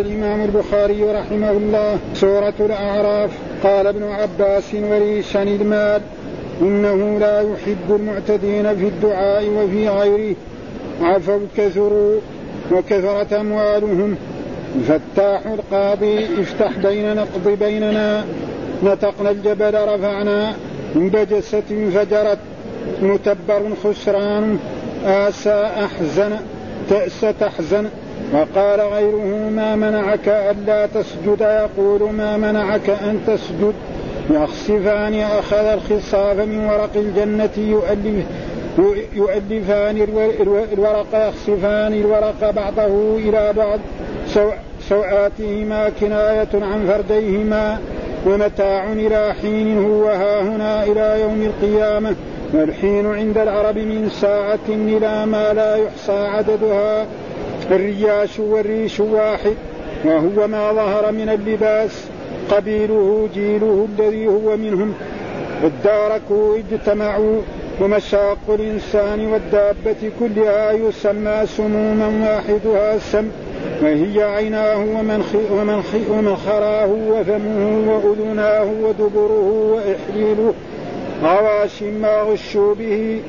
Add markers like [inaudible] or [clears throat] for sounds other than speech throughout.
الإمام البخاري رحمه الله سورة الأعراف. قال ابن عباس وليس المال إنه لا يحب المعتدين في الدعاء وفي غيره. عفوا كثروا وكثرت أموالهم. فتاح القاضي افتح بيننا اقض بيننا. نطقنا الجبل رفعنا. من بجسة فجرت متبر خسران. آسى أحزن تأس تحزن. وقال غيره ما منعك ألا تسجد. يقول ما منعك أن تسجد. يخسفان أخذ الخصاف من ورق الجنة يؤلف يؤلفان الورق يخسفان الورق بعضه إلى بعض. سوآتهما كناية عن فرديهما ومتاع إلى حين هو ها هنا إلى يوم القيامة. والحين عند العرب من ساعة إلى ما لا يحصى عددها. الرياش والريش واحد وهو ما ظهر من اللباس قبيله جيله الذي هو منهم. اداركوا اجتمعوا ومشاق الإنسان والدابة كلها يسمى سموما واحدها السم وهي عيناه ومن ومن ومن خراه وفمه وأذناه ودبره وإحليله. غواش ما غشوا به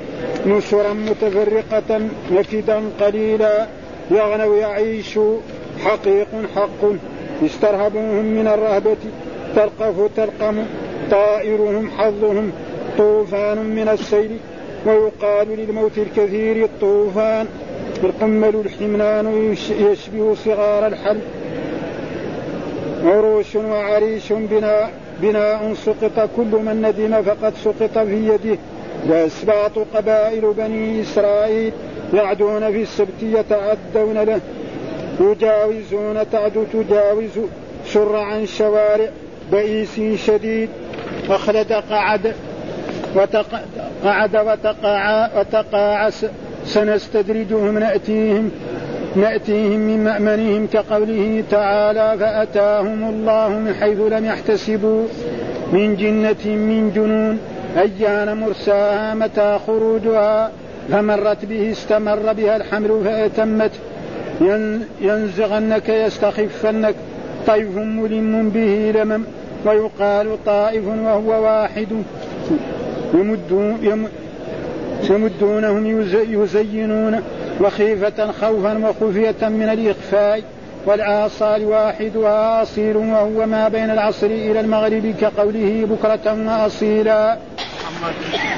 نسرا متفرقة نكدا قليلا. يغنو يعيش حقيق حق. استرهبوهم من الرهبة تلقف تلقم طائرهم حظهم طوفان من السيل. ويقال للموت الكثير الطوفان القمل الحملان يشبه صغار الحل. عروش وعريش بناء بناء سقط كل من ندم فقد سقط في يده. وأسباط قبائل بني إسرائيل يعدون في السبت يتعدون له يجاوزون تعد تجاوز شرعا شوارع بئيس شديد أخلد قعد وتقعد وتقاع وتقاعس سنستدرجهم نأتيهم نأتيهم من مأمنهم كقوله تعالى فأتاهم الله من حيث لم يحتسبوا من جنة من جنون أيان مرساها متى خروجها؟ فمرت به استمر بها الحمل فأتمت. ينزغنك يستخفنك. طيف ملم به لمم ويقال طائف وهو واحد. يمدون يمدونهم يزينون. وخيفة خوفا وخفية من الإخفاء. والآصال واحدها أصيل وهو ما بين العصر إلى المغرب كقوله بكرة وأصيلا.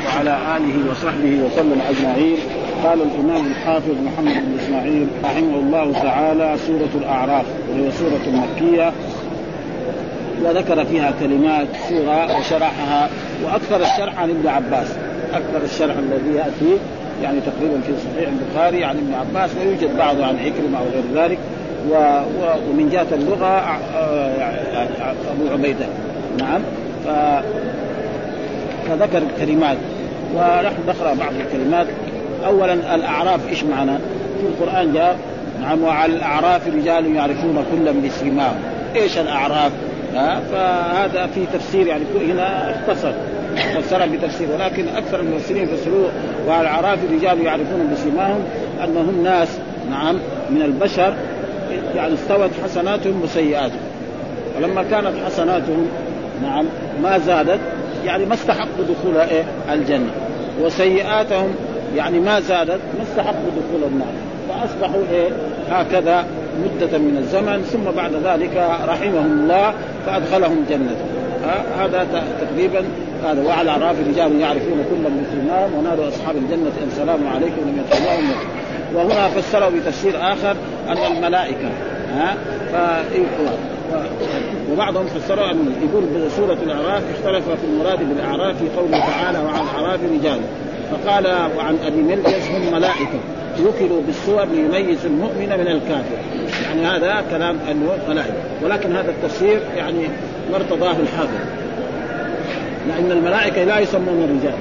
وعلى آله وصحبه وسلم أجمعين. قال الإمام الحافظ محمد بن إسماعيل رحمه الله تعالى سورة الأعراف وهي سورة مكية. وذكر فيها كلمات سورة وشرحها وأكثر الشرح عن ابن عباس. أكثر الشرح الذي يأتي يعني تقريبا في صحيح البخاري عن ابن عباس ويوجد بعضه عن عكرمة أو غير ذلك. و... و... ومن جهة اللغة أبو عبيدة. نعم. ف... فذكر كلمات ونحن نقرأ بعض الكلمات. أولا الأعراف إيش معنى؟ في القرآن جاء نعم وعلى الأعراف رجال يعرفون كل من سيماهم إيش الأعراف؟ ها فهذا في تفسير يعني هنا اختصر. فسر بتفسير. ولكن أكثر المفسرين يفسروه وعلى الأعراف رجال يعرفون بسيماهم أنهم ناس نعم من البشر. يعني استوت حسناتهم وسيئاتهم. ولما كانت حسناتهم نعم ما زادت. يعني ما استحقوا دخول إيه؟ الجنة. وسيئاتهم يعني ما زادت ما استحقوا دخول النار. فأصبحوا إيه؟ هكذا مدة من الزمن. ثم بعد ذلك رحمهم الله فأدخلهم جنة. هذا تقريبا هذا. وعلى الاعراف رجال يعرفون كل المسلمان ونادوا أصحاب الجنة. ان سلام عليكم لم يدخلوهم وهنا فسروا بتفسير آخر أن الملائكة ها؟ ف وبعضهم فسروا ان يقول بسورة الأعراف اختلف في المراد بالأعراف في قوله تعالى وعلى الاعراف رجال فقال وعن أبي ملجز هم ملائكة. وكلوا بالصور ليميزوا المؤمن من الكافر. يعني هذا كلام الملائكه ولكن هذا التفسير يعني ما ارتضاه الحافظ لأن الملائكة لا يسمون الرجال.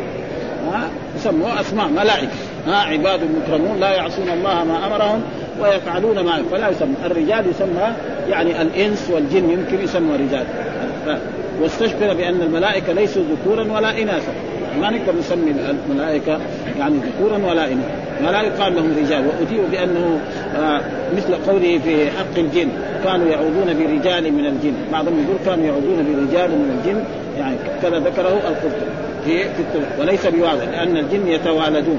ها؟ يسموا أسماء ملائكة. ها؟ عباد مكرمون لا يعصون الله ما أمرهم. ويفعلون ما فلا يسمى. الرجال يسمى يعني الإنس والجن يمكن يسمى رجال. واستشبه بأن الملائكة ليسوا ذكورا ولا إناثا. ما نقدر نسمي الملائكة يعني ذكورا ولا إناثا. ما لا يقال لهم رجال. وأتيوا بأنه آه مثل قوله في حق الجن. كانوا يعوذون برجال من الجن. بعضهم يقول كانوا يعوذون برجال من الجن. يعني كذا ذكره القرطبي في في وليس بواضح لأن الجن يتوالدون.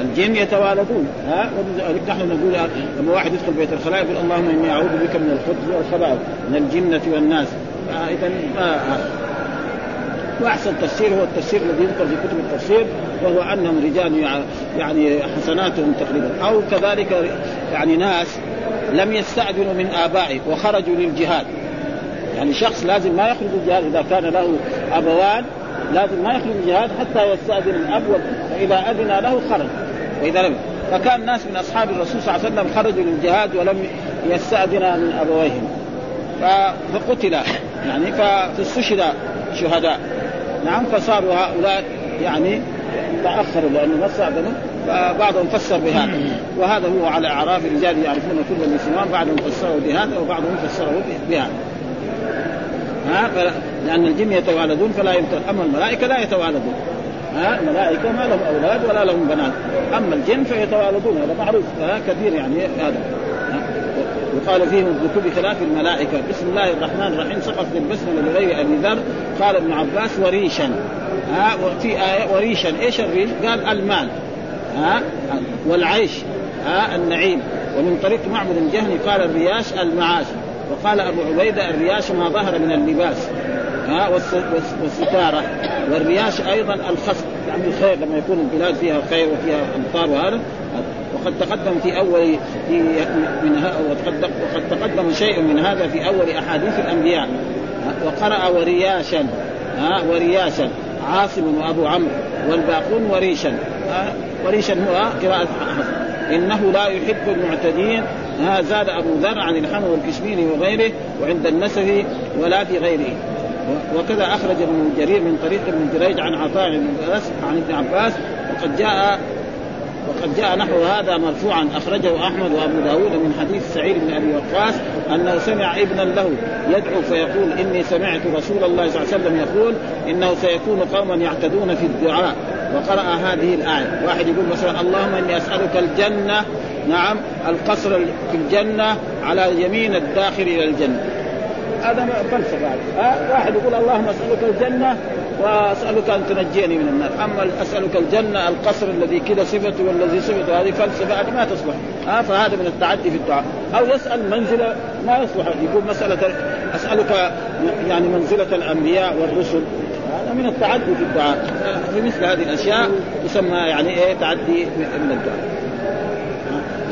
الجن يتوالدون ها؟ ولذلك نحن نقول لما واحد يدخل بيت الخلاء يقول اللهم إني أعوذ بك من الخبث والخبائث من الجنة والناس. إذا وأحسن تفسير هو التفسير الذي يذكر في كتب التفسير وهو أنهم رجال يعني حسناتهم تقريبا. أو كذلك يعني ناس لم يستأذنوا من آبائهم وخرجوا للجهاد. يعني شخص لازم ما يخرج الجهاد إذا كان له أبوان لازم ما يخرج الجهاد حتى يستأذن الأب فإذا أذن له خرج. وإذا لم فكان ناس من أصحاب الرسول صلى الله عليه وسلم خرجوا للجهاد ولم يستأذن من أبويهم. فقتل يعني فاستشهد شهداء. نعم فصاروا هؤلاء يعني تأخروا لأنه ما استأذنوا فبعضهم فسر بهذا. وهذا هو على أعراف الرجال يعرفون كل المسلمان بعضهم فسره بهذا وبعضهم فسره بهذا. ها لأن الجن يتوالدون فلا يمكن أما الملائكة لا يتوالدون. ها الملائكة ما لهم أولاد ولا لهم بنات. أما الجن فيتوالدون هذا معروف. كثير يعني هذا. وقال فيهم الكتب خلاف الملائكة. بسم الله الرحمن الرحيم سقط بالبسمله لغير أبي ذر. قال ابن عباس وريشا. ها وفي آية وريشا. إيش الريش؟ قال المال. ها والعيش. ها النعيم. ومن طريق معبد الجهني قال الرياش المعاش. وقال أبو عبيدة الرياش ما ظهر من اللباس. ها والستارة. والرياش أيضا الخصب يعني الخير لما يكون البلاد فيها خير وفيها أمطار وهذا. وقد تقدم في اول في من وقد وقد تقدم شيء من هذا في أول أحاديث الأنبياء. وقرأ ورياشا ها ورياشا. عاصم وأبو عمرو والباقون وريشا. وريشا هو قراءة إنه لا يحب المعتدين. ها زاد أبو ذر عن الحمر والكشميري وغيره وعند النسفي ولا في غيره. وكذا أخرج ابن جرير من طريق ابن جريج عن عطاء بن عن ابن عباس وقد جاء وقد جاء نحو هذا مرفوعا. أخرجه أحمد وأبو داود من حديث سعيد بن أبي وقاص أنه سمع ابنا له يدعو فيقول إني سمعت رسول الله صلى الله عليه وسلم يقول إنه سيكون قوما يعتدون في الدعاء. وقرأ هذه الآية. واحد يقول مثلا اللهم إني أسألك الجنة نعم القصر في الجنة على يمين الداخل إلى الجنة. هذا فلسفة هذا واحد يقول اللهم أسألك الجنة وأسألك أن تنجيني من النار، أما أسألك الجنة القصر الذي كذا صفته والذي صفته هذه فلسفة هذه ما تصلح، ها؟ فهذا من التعدي في الدعاء، أو يسأل منزلة ما يصلح. يقول مسألة أسألك يعني منزلة الأنبياء والرسل. هذا من التعدي في الدعاء، في مثل هذه الأشياء تسمى يعني إيه؟ تعدي من الدعاء.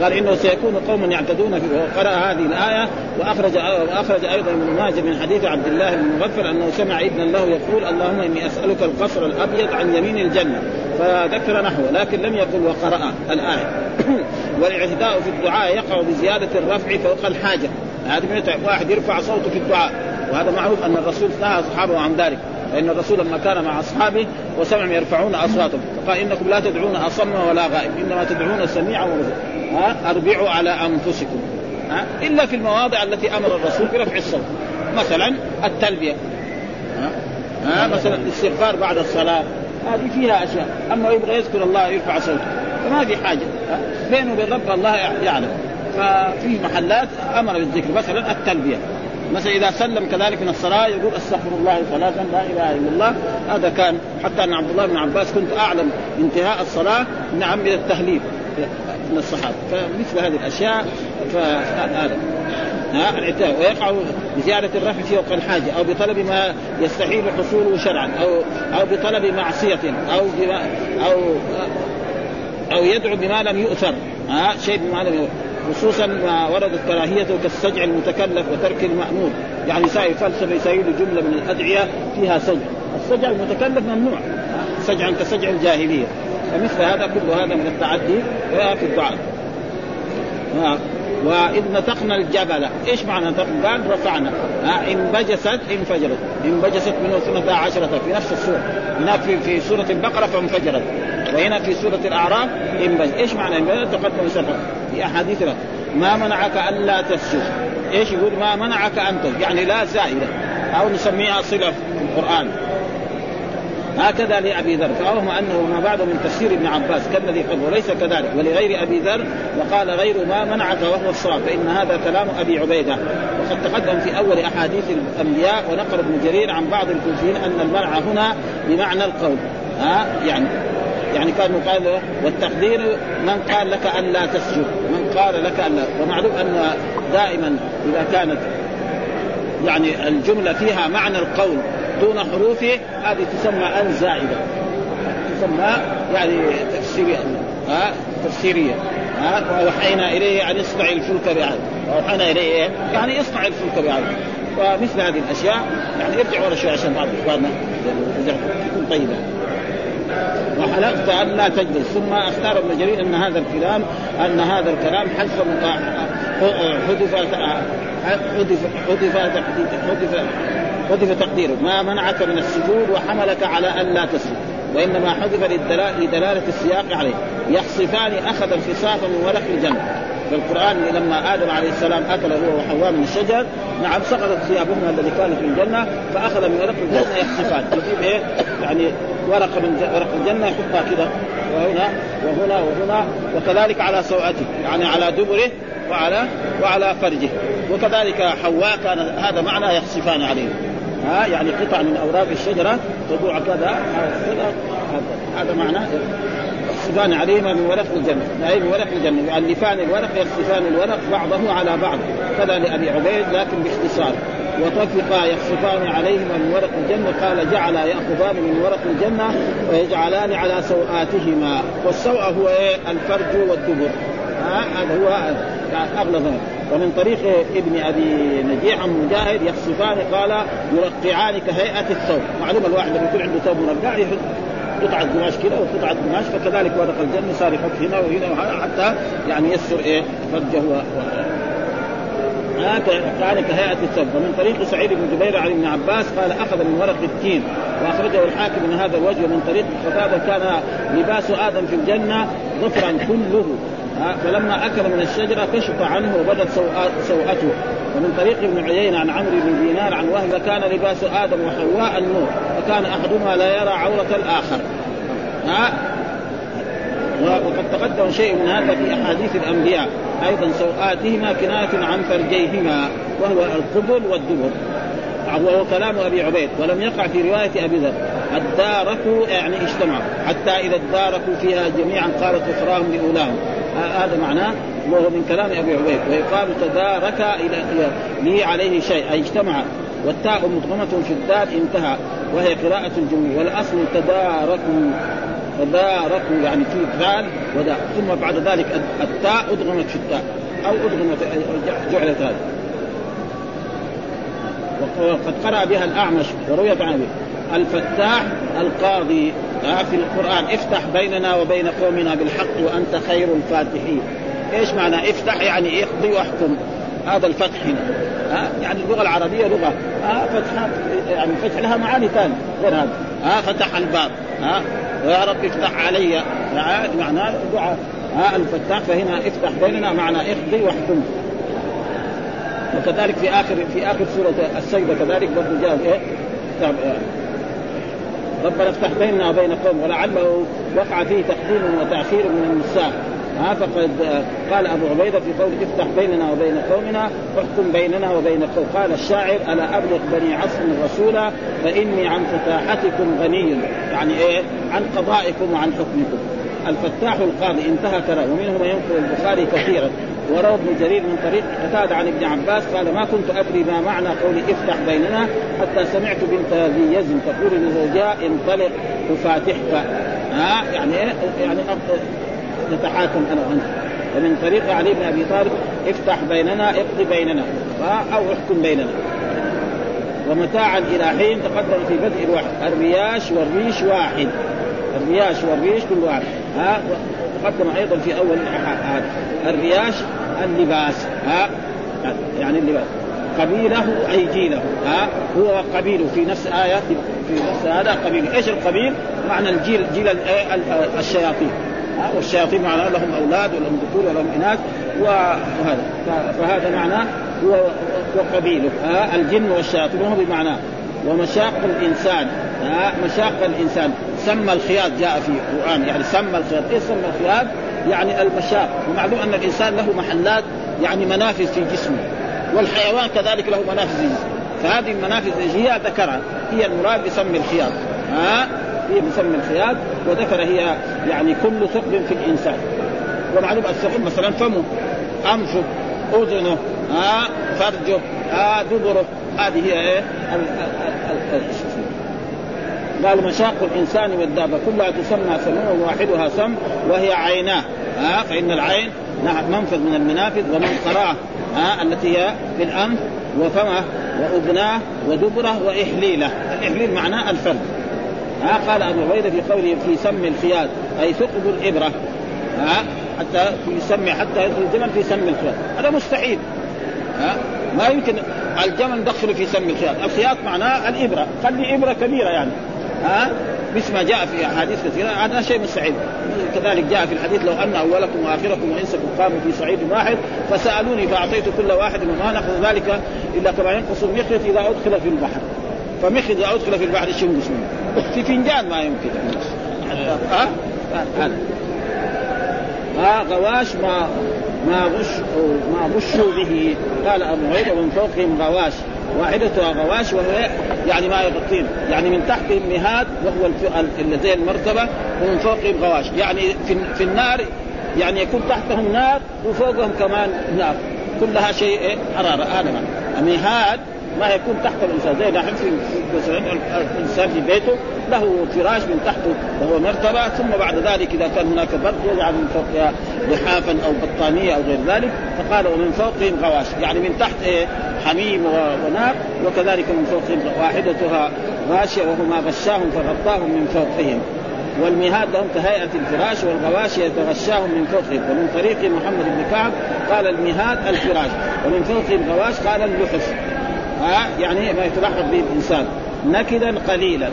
قال إنه سيكون قوم يعتدون فيه وقرأ هذه الآية واخرج وأخرج أيضا ابن ماجه من حديث عبد الله بن مغفر أنه سمع ابنا له يقول اللهم إني أسألك القصر الأبيض عن يمين الجنة. فذكر نحوه لكن لم يقل وقرأ الآية. [clears throat] والإعتداء في الدعاء يقع بزيادة الرفع فوق الحاجة. هذا واحد يرفع صوته في الدعاء. وهذا معروف أن الرسول نهى أصحابه عن ذلك. فإن الرسول لما كان مع أصحابه وسمعهم يرفعون أصواتهم فقال إنكم لا تدعون أصم ولا غائب إنما تدعون سميعا ها؟ أربعوا على أنفسكم. ها؟ إلا في المواضع التي أمر الرسول برفع الصوت. مثلا التلبية. ها, ها؟ مثلا الاستغفار بعد الصلاة. هذه فيها أشياء. أما يبغى يذكر الله يرفع صوته. فما في حاجة. بينه وبين رب الله يعلم. ففي محلات أمر بالذكر. مثلا التلبية. مثلا إذا سلم كذلك من الصلاة يقول أستغفر الله ثلاثا لا إله إلا الله. هذا كان حتى أن عبد الله بن عباس كنت أعلم انتهاء الصلاة نعم من التهليل من الصحابة. فمثل هذه الأشياء فهذا ويقع بزيادة الرفع فوق الحاجة أو بطلب ما يستحيل حصوله شرعا أو أو بطلب معصية أو أو أو يدعو بما لم يؤثر. ها شيء بما لم يؤثر. خصوصا ما وردت كراهيته كالسجع المتكلف وترك المأمور يعني ساي فلسفة يساوي جملة من الأدعية فيها سجع. السجع المتكلف ممنوع. سجعا كسجع الجاهلية. فمثل هذا كل هذا من التعدي. في الدعاء. وإذ نطقنا الجبل. إيش معنى نطقنا؟ قال رفعنا. انبجست انفجرت. انبجست منه اثنتا عشرة في نفس السورة. هناك في, في سورة البقرة فانفجرت. وهنا في سورة الأعراف انبجت إيش معنى انبجت؟ تقدم سبق في أحاديث ما منعك ألا تسجد إيش يقول؟ ما منعك أن تسجد يعني لا زائدة. أو نسميها صلة في القرآن. هكذا لأبي ذر فاوهم أنه ما بعد من تفسير ابن عباس كالذي قبل وليس كذلك ولغير أبي ذر وقال غير ما منعك وهو الصواب فإن هذا كلام أبي عبيدة. وقد تقدم في أول أحاديث الأنبياء ونقل ابن جرير عن بعض الكوفيين أن المنع هنا بمعنى القول. ها؟ يعني يعني كان قال والتقدير من قال لك أن لا تسجد من قال لك أن لا. ومعلوم أن دائما إذا كانت يعني الجملة فيها معنى القول دون حروفه هذه تسمى أن زائدة. تسمى يعني تفسيرية. ها؟ تفسيرية. ها؟ وأوحينا إليه أن يصنع الفلك بعد. وأوحينا إليه إيه؟ يعني يصنع الفلك بعد. ومثل هذه الأشياء يعني ارجع ورا شوي عشان بعض إخواننا. تكون طيبة. وحلفت أن لا تجلس. ثم أختار ابن جرير أن هذا الكلام أن هذا الكلام حذف حذف حذف حذف حذف تقديره ما منعك من السجود وحملك على أن لا تسجد. وإنما حذف لدلالة السياق عليه. يخصفان أخذ انخصافا من ورق الجنة. في القرآن لما آدم عليه السلام أكل هو وحواء من الشجر نعم سقطت ثيابهما الذي كان في الجنة فأخذ من ورق الجنة يخصفان. يجيب إيه؟ يعني ورقه من ورق الجنة يحطها كذا وهنا وهنا وهنا وكذلك على سوءته. يعني على دبره وعلى وعلى فرجه. وكذلك حواء كان هذا معنى يخصفان عليه. ها يعني قطع من أوراق الشجرة تضوع كذا هذا معنى يخصفان عليهما من ورق الجنة اي من ورق الجنة يؤلفان الورق يخصفان الورق بعضه على بعض كذا لأبي عبيد لكن باختصار. وطفقا يخصفان عليهما من ورق الجنة قال جعل يأخذان من ورق الجنة ويجعلان على سوآتهما. والسوء هو إيه؟ الفرج والدبر. هذا هو أغلظ ومن طريق ابن أبي نجيح عن مجاهد يخصفان قال يرقعان كهيئة الثوب، معلومه الواحد لما يكون عنده ثوب مرقع يحط قطعه قماش كذا وقطعه قماش فكذلك ورق الجنه صار يحط هنا وهنا حتى يعني يسر إيه؟ فرجه كان كهيئة الثوب. ومن طريق سعيد بن جبير عن ابن عباس قال أخذ من ورق التين وأخرجه الحاكم من هذا الوجه. ومن طريق قتادة كان لباس آدم في الجنة ظفرا كله. فلما اكل من الشجرة كشف عنه وبدت سوءته. ومن طريق ابن عيينة عن عمرو بن دينار عن وهب كان لباس آدم وحواء النور فكان أحدهما لا يرى عورة الآخر. ها؟ وقد تقدم شيء من هذا في أحاديث الأنبياء. أيضا سوءاتهما كناية عن فرجيهما وهو القبل والدبر. وهو كلام أبي عبيد ولم يقع في رواية أبي ذر. الداركوا يعني اجتمعوا. حتى إذا اداركوا فيها جميعا قالت اخراهم لاولاهم هذا معناه وهو من كلام أبي عبيد. ويقال تدارك إلى لي عليه شيء أي اجتمع. والتاء مضغمة في الدال انتهى وهي قراءة الجمهور والأصل تداركوا تداركوا يعني في ذال وداء ثم بعد ذلك التاء أدغمت في التاء أو أدغمت جعلت هذا. وقد قرأ بها الأعمش ورويت عنه الفتاح القاضي في القرآن افتح بيننا وبين قومنا بالحق وأنت خير الفاتحين. إيش معنى افتح؟ يعني اقضي واحكم. هذا الفتح هنا. ها يعني اللغة العربية لغة. ها فتح يعني فتح لها معاني ثانية. غير هذا. ها فتح الباب. ها يا رب افتح علي. معناه دعاء. ها الفتاح فهنا افتح بيننا معنى اقضي واحكم. وكذلك في اخر في آخر سورة السجدة كذلك برضه جاء إيه ربنا افتح بيننا وبين قوم ولعله وقع فيه تقديم وتأخير من النساء. ها فقد قال أبو عبيدة في قول افتح بيننا وبين قومنا واحكم بيننا وبين قوم قال الشاعر ألا أبلغ بني عصر رسولا فإني عن فتاحتكم غني. يعني إيه؟ عن قضائكم وعن حكمكم. الفتاح القاضي انتهى كلام ومنهم ينقل البخاري كثيرا. وروى ابن جرير من طريق قتادة عن ابن عباس قال ما كنت أدري ما معنى قول افتح بيننا حتى سمعت بنت ذي يزن تقول لزوجها انطلق افاتحك ها يعني إيه؟ يعني نتحاكم أنا وأنت. ومن طريق علي بن أبي طالب افتح بيننا اقضي بيننا. أو احكم بيننا. ومتاعا إلى حين تقدم في بدء الواحد الرياش والريش واحد. الرياش والريش كل واحد. ها تقدم أيضا في أول الرياش اللباس ها؟ يعني اللباس. قبيله أي جيله ها؟ هو قبيله في نفس آية في نفس هذا قبيله إيش القبيل؟ معنى الجيل جيل الشياطين والشياطين معنى لهم أولاد ولهم ذكور ولهم إناث وهذا. فهذا معناه هو وقبيله الجن والشياطين وهو بمعناه. ومشاق الإنسان مشاق الإنسان. سمى الخياط جاء في القرآن. يعني سمى الخياط. إيه سمى الخياط؟ يعني المشاق ومعلوم أن الإنسان له محلات يعني منافذ في جسمه. والحيوان كذلك له منافذ في جسمه. فهذه المنافذ هي ذكرها هي المراد بسمي الخياط. ها؟ هي بسمي الخياط. وذكر هي يعني كل ثقب في الإنسان. ومعلوم الثقب مثلا فمه أنفه أذنه ها؟ فرجه ها؟ دبره. هذه هي إيه؟ قال مشاق الإنسان والدابة. كلها تسمى سموم واحدها سم وهي عيناه. ها فإن العين نعم منفذ من المنافذ ومنقراه ها التي هي في الانف وفمه وأذناه ودبره وإحليله، الإحليل معناه الفرد. ها قال أبو عبيدة في قوله في سم الخياط أي ثقب الإبرة. ها حتى يسمي حتى يدخل الجمل في سم الخياط، هذا مستحيل. ها ما يمكن الجمل ندخله في سم الخياط، الخياط معناه الإبرة، خلي إبرة كبيرة يعني. ها؟ مثل ما جاء في أحاديث كثيرة. هذا شيء مستحيل كذلك جاء في الحديث لو أن أولكم وآخركم وإنسكم قاموا في صعيد واحد فسألوني فأعطيت كل واحد وما نقص ذلك إلا كما ينقص المخيط إذا أدخل في البحر. فمخيط إذا أدخل في البحر منه؟ في فنجان ما يمكن. ها؟ ها غواش ما ما غش ما غشوا به. قال أبو عيد ومن فوقهم غواش. واحدتها غواش وهو يعني ما يغطين يعني من تحتهم مهاد وهو زي المرتبة ومن فوقهم غواش يعني في, في النار يعني يكون تحتهم نار وفوقهم كمان نار. كلها شيء إيه؟ حرارة هذا مهاد ما يكون تحت الانسان زي نحن في الإنسان في بيته له فراش من تحته وهو مرتبة. ثم بعد ذلك إذا كان هناك برد يجعل من فوقها لحافا أو بطانية أو غير ذلك. فقال ومن فوقهم غواش. يعني من تحت إيه حميم ونار. وكذلك من فوقهم واحدتها غاشية وهو ما غشاهم فغطاهم من فوقهم. والمهاد لهم كهيئة الفراش والغواشي يتغشاهم من فوقهم. ومن طريق محمد بن كعب قال المهاد الفراش. ومن فوق الغواش قال اللحف. ها؟ يعني ما يتلحق به الإنسان. نكدا قليلا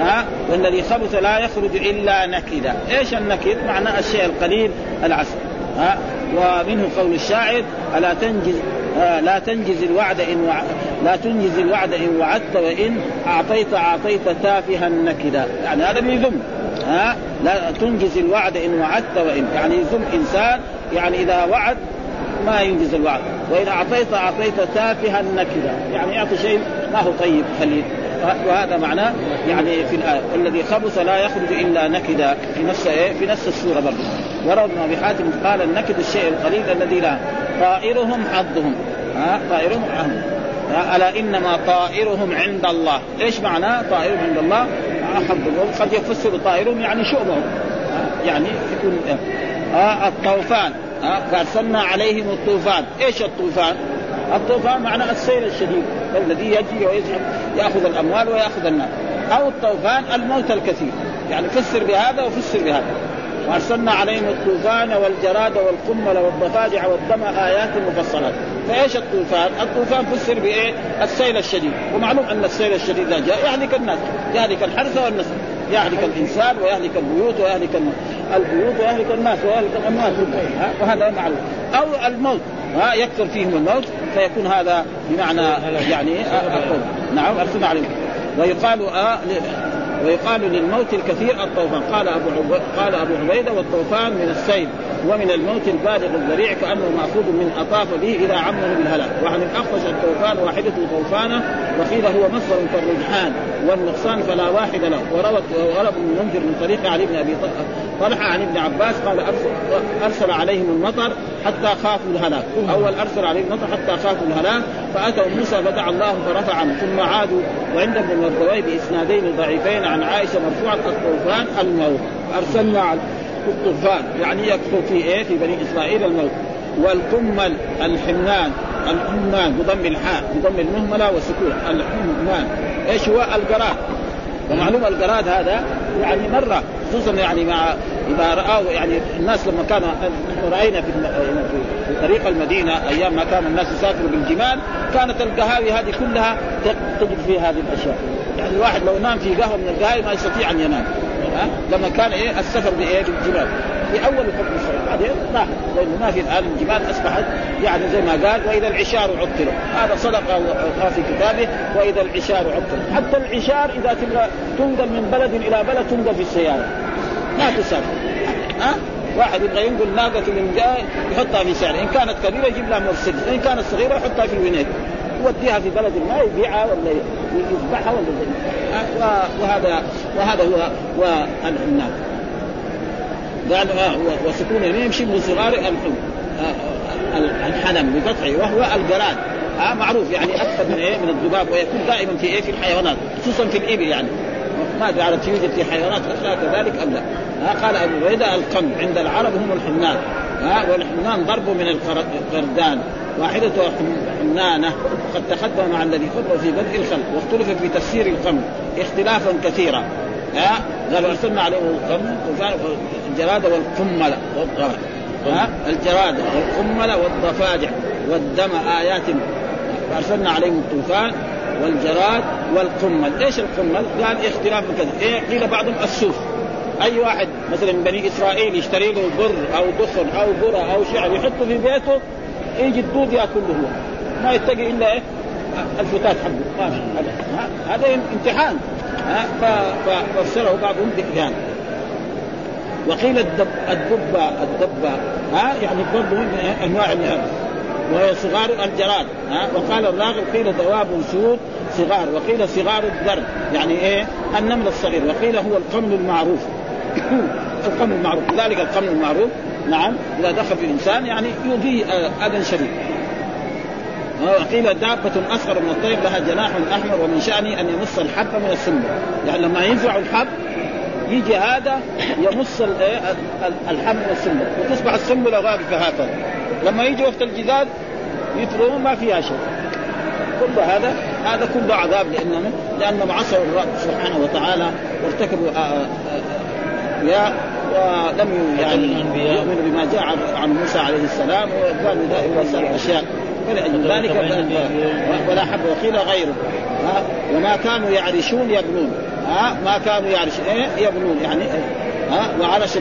ها؟ والذي خبث لا يخرج إلا نكدا. إيش النكد؟ معنى الشيء القليل العسل ها؟ ومنه قول الشاعر ألا تنجز لا تنجز الوعد إن وع... لا تنجز الوعد إن وعدت وإن أعطيت أعطيت تافها نكدا. يعني هذا بيذم ها؟ لا تنجز الوعد إن وعدت وإن. يعني يذم إنسان يعني إذا وعد ما ينجز الوعد. وان اعطيت أعطيت تافها نكدا يعني يعطي شيء ما هو طيب خليل. وهذا معناه يعني في الآية والذي خبث لا يخرج إلا نكدا في نفس إيه؟ في نفس السورة برضه ورد أبي حاتم قال النكد الشيء القليل الذي لا. طائرهم حظهم ها؟ طائرهم حظهم ألا إنما طائرهم عند الله، إيش معناه طائرهم عند الله؟ حظهم قد يفسر طائرهم يعني شؤمهم. يعني يكون آه الطوفان. فارسلنا عليهم الطوفان، إيش الطوفان؟ الطوفان معناه السيل الشديد. الذي يجي ويذهب يأخذ الأموال ويأخذ الناس. أو الطوفان الموت الكثير. يعني فسر بهذا وفسر بهذا. وارسلنا عليهم الطوفان والجراد والقمل والضفادع والدم آيات مفصلات. فإيش الطوفان؟ الطوفان فسر بإيه؟ السيل الشديد. ومعلوم أن السيل الشديد اذا جاء. يهلك الناس يهلك الحرث والنسل يهلك الإنسان ويهلك البيوت ويهلك البيوت ويهلك الناس ويهلك الأموات وهذا معروف. أو الموت ها؟ يكثر فيهم الموت فيكون هذا بمعنى يعني نعم ارسلنا عليهم ويقال آه ويقال للموت الكثير الطوفان. قال أبو قال أبو عبيدة والطوفان من السيل ومن الموت البالغ الذريع كأنه مأخوذ من أطاف به إلى عمه بالهلاك وعن الاخفش الطوفان واحدة طوفانة وقيل هو مصدر كالرجحان والنقصان فلا واحد له. وروى وروى ابن المنذر من طريق علي بن أبي طلحة عن ابن عباس قال أرسل عليهم المطر حتى خافوا الهلاك. أول أرسل عليهم المطر حتى خافوا الهلاك فأتوا موسى فدعا الله فرفع عنه ثم عادوا وعند ابن المردوي بإسنادين ضعيفين عن عائشة مرفوعة الطوفان الموت. ارسلنا الطوفان يعني يكثر في إيه؟ في بني إسرائيل الموت. والقمل الحمان الحمان بضم الحاء بضم المهملة وسكون الحمان إيش هو؟ القراد ومعلوم القراد هذا يعني مرة خصوصا يعني مع إذا رآه يعني الناس لما كان نحن رأينا في في طريق المدينة أيام ما كان الناس يسافروا بالجمال كانت القهاوي هذه كلها تجد فيها هذه الأشياء. يعني الواحد لو نام في قهوة من القهاوي ما يستطيع أن ينام. لما كان إيه السفر بإيه؟ بالجبال في أول الحكم الشرعي. بعدين راح. لأنه ما في الآن الجبال أصبحت يعني زي ما قال وإذا العشار عطلوا هذا صدق في كتابه وإذا العشار عطلوا حتى العشار إذا تبغى تنقل من بلد إلى بلد تنقل في السيارة. ما تسافر ها؟ واحد يبغى ينقل ناقته من جاي يحطها في سعر. إن كانت كبيرة يجيب لها مرسيدس إن كانت صغيرة يحطها في الوينيت يوديها في بلد ما يبيعها ولا يذبحها ولا زي وهذا وهذا هو الناقه قال آه وسكون يمشي من صغار الحلم بقطعه. وهو الجراد. آه معروف. يعني أكثر من إيه؟ من الذباب. ويكون دائما في إيه؟ في الحيوانات. خصوصا في الإبل يعني. ما على يوجد في حيوانات أخرى كذلك أم لا. آه قال أبو عبيدة القم عند العرب هم الحنان ها والحنان ضرب من القردان واحدة حنانة قد تقدم مع الذي خطب في بدء الخلق واختلف في تفسير القم اختلافا كثيرا. ها قال ارسلنا عليهم القم الجراد والقمل ها الجراد والقمل والضفادع والدم آيات. فأرسلنا عليهم الطوفان والجراد والقمل. إيش القمل؟ قال اختلاف كذا إيه قيل بعضهم السوف. أي واحد مثلا من بني إسرائيل يشتري له بر أو دخن أو برة أو شعر يحطه في بيته يجي الدود يأكله هو. ما يتقي إلا إيه؟ الفتات حقه. هذا. امتحان. ففسره بعضهم بكذان وقيل الدب الدبة الدبة ها؟ يعني برضه من أنواع وهي صغار الجراد ها؟ وقال الراغب قيل دواب سود صغار وقيل صغار الدرب. يعني إيه؟ النمل الصغير. وقيل هو القمل المعروف. [coughs] القمل المعروف. لذلك القمل المعروف. نعم. إذا دخل في الإنسان يعني يؤذيه آه، أذى شديد. وقيل دابة أصغر من الطير لها جناح أحمر ومن شأنه أن يمص الحب من السنبل يعني لما ينزع الحب يجي هذا يمص الحب من السنبل وتصبح السنبلة واقفة هكذا لما يجي وقت الجداد يترون ما فيها شيء. كل هذا هذا كله عذاب لأنهم لأنهم عصوا الرب سبحانه وتعالى وارتكبوا آآ ولم يعني يؤمنوا بما جاء عن موسى عليه السلام وقالوا ذلك أشياء. فلأجل ذلك ولا حب وقيل غيره. ها؟ وما كانوا يعرشون يبنون. ها؟ ما كانوا يعرشون. إيه؟ يبنون يعني. إيه؟ ها؟ وعرش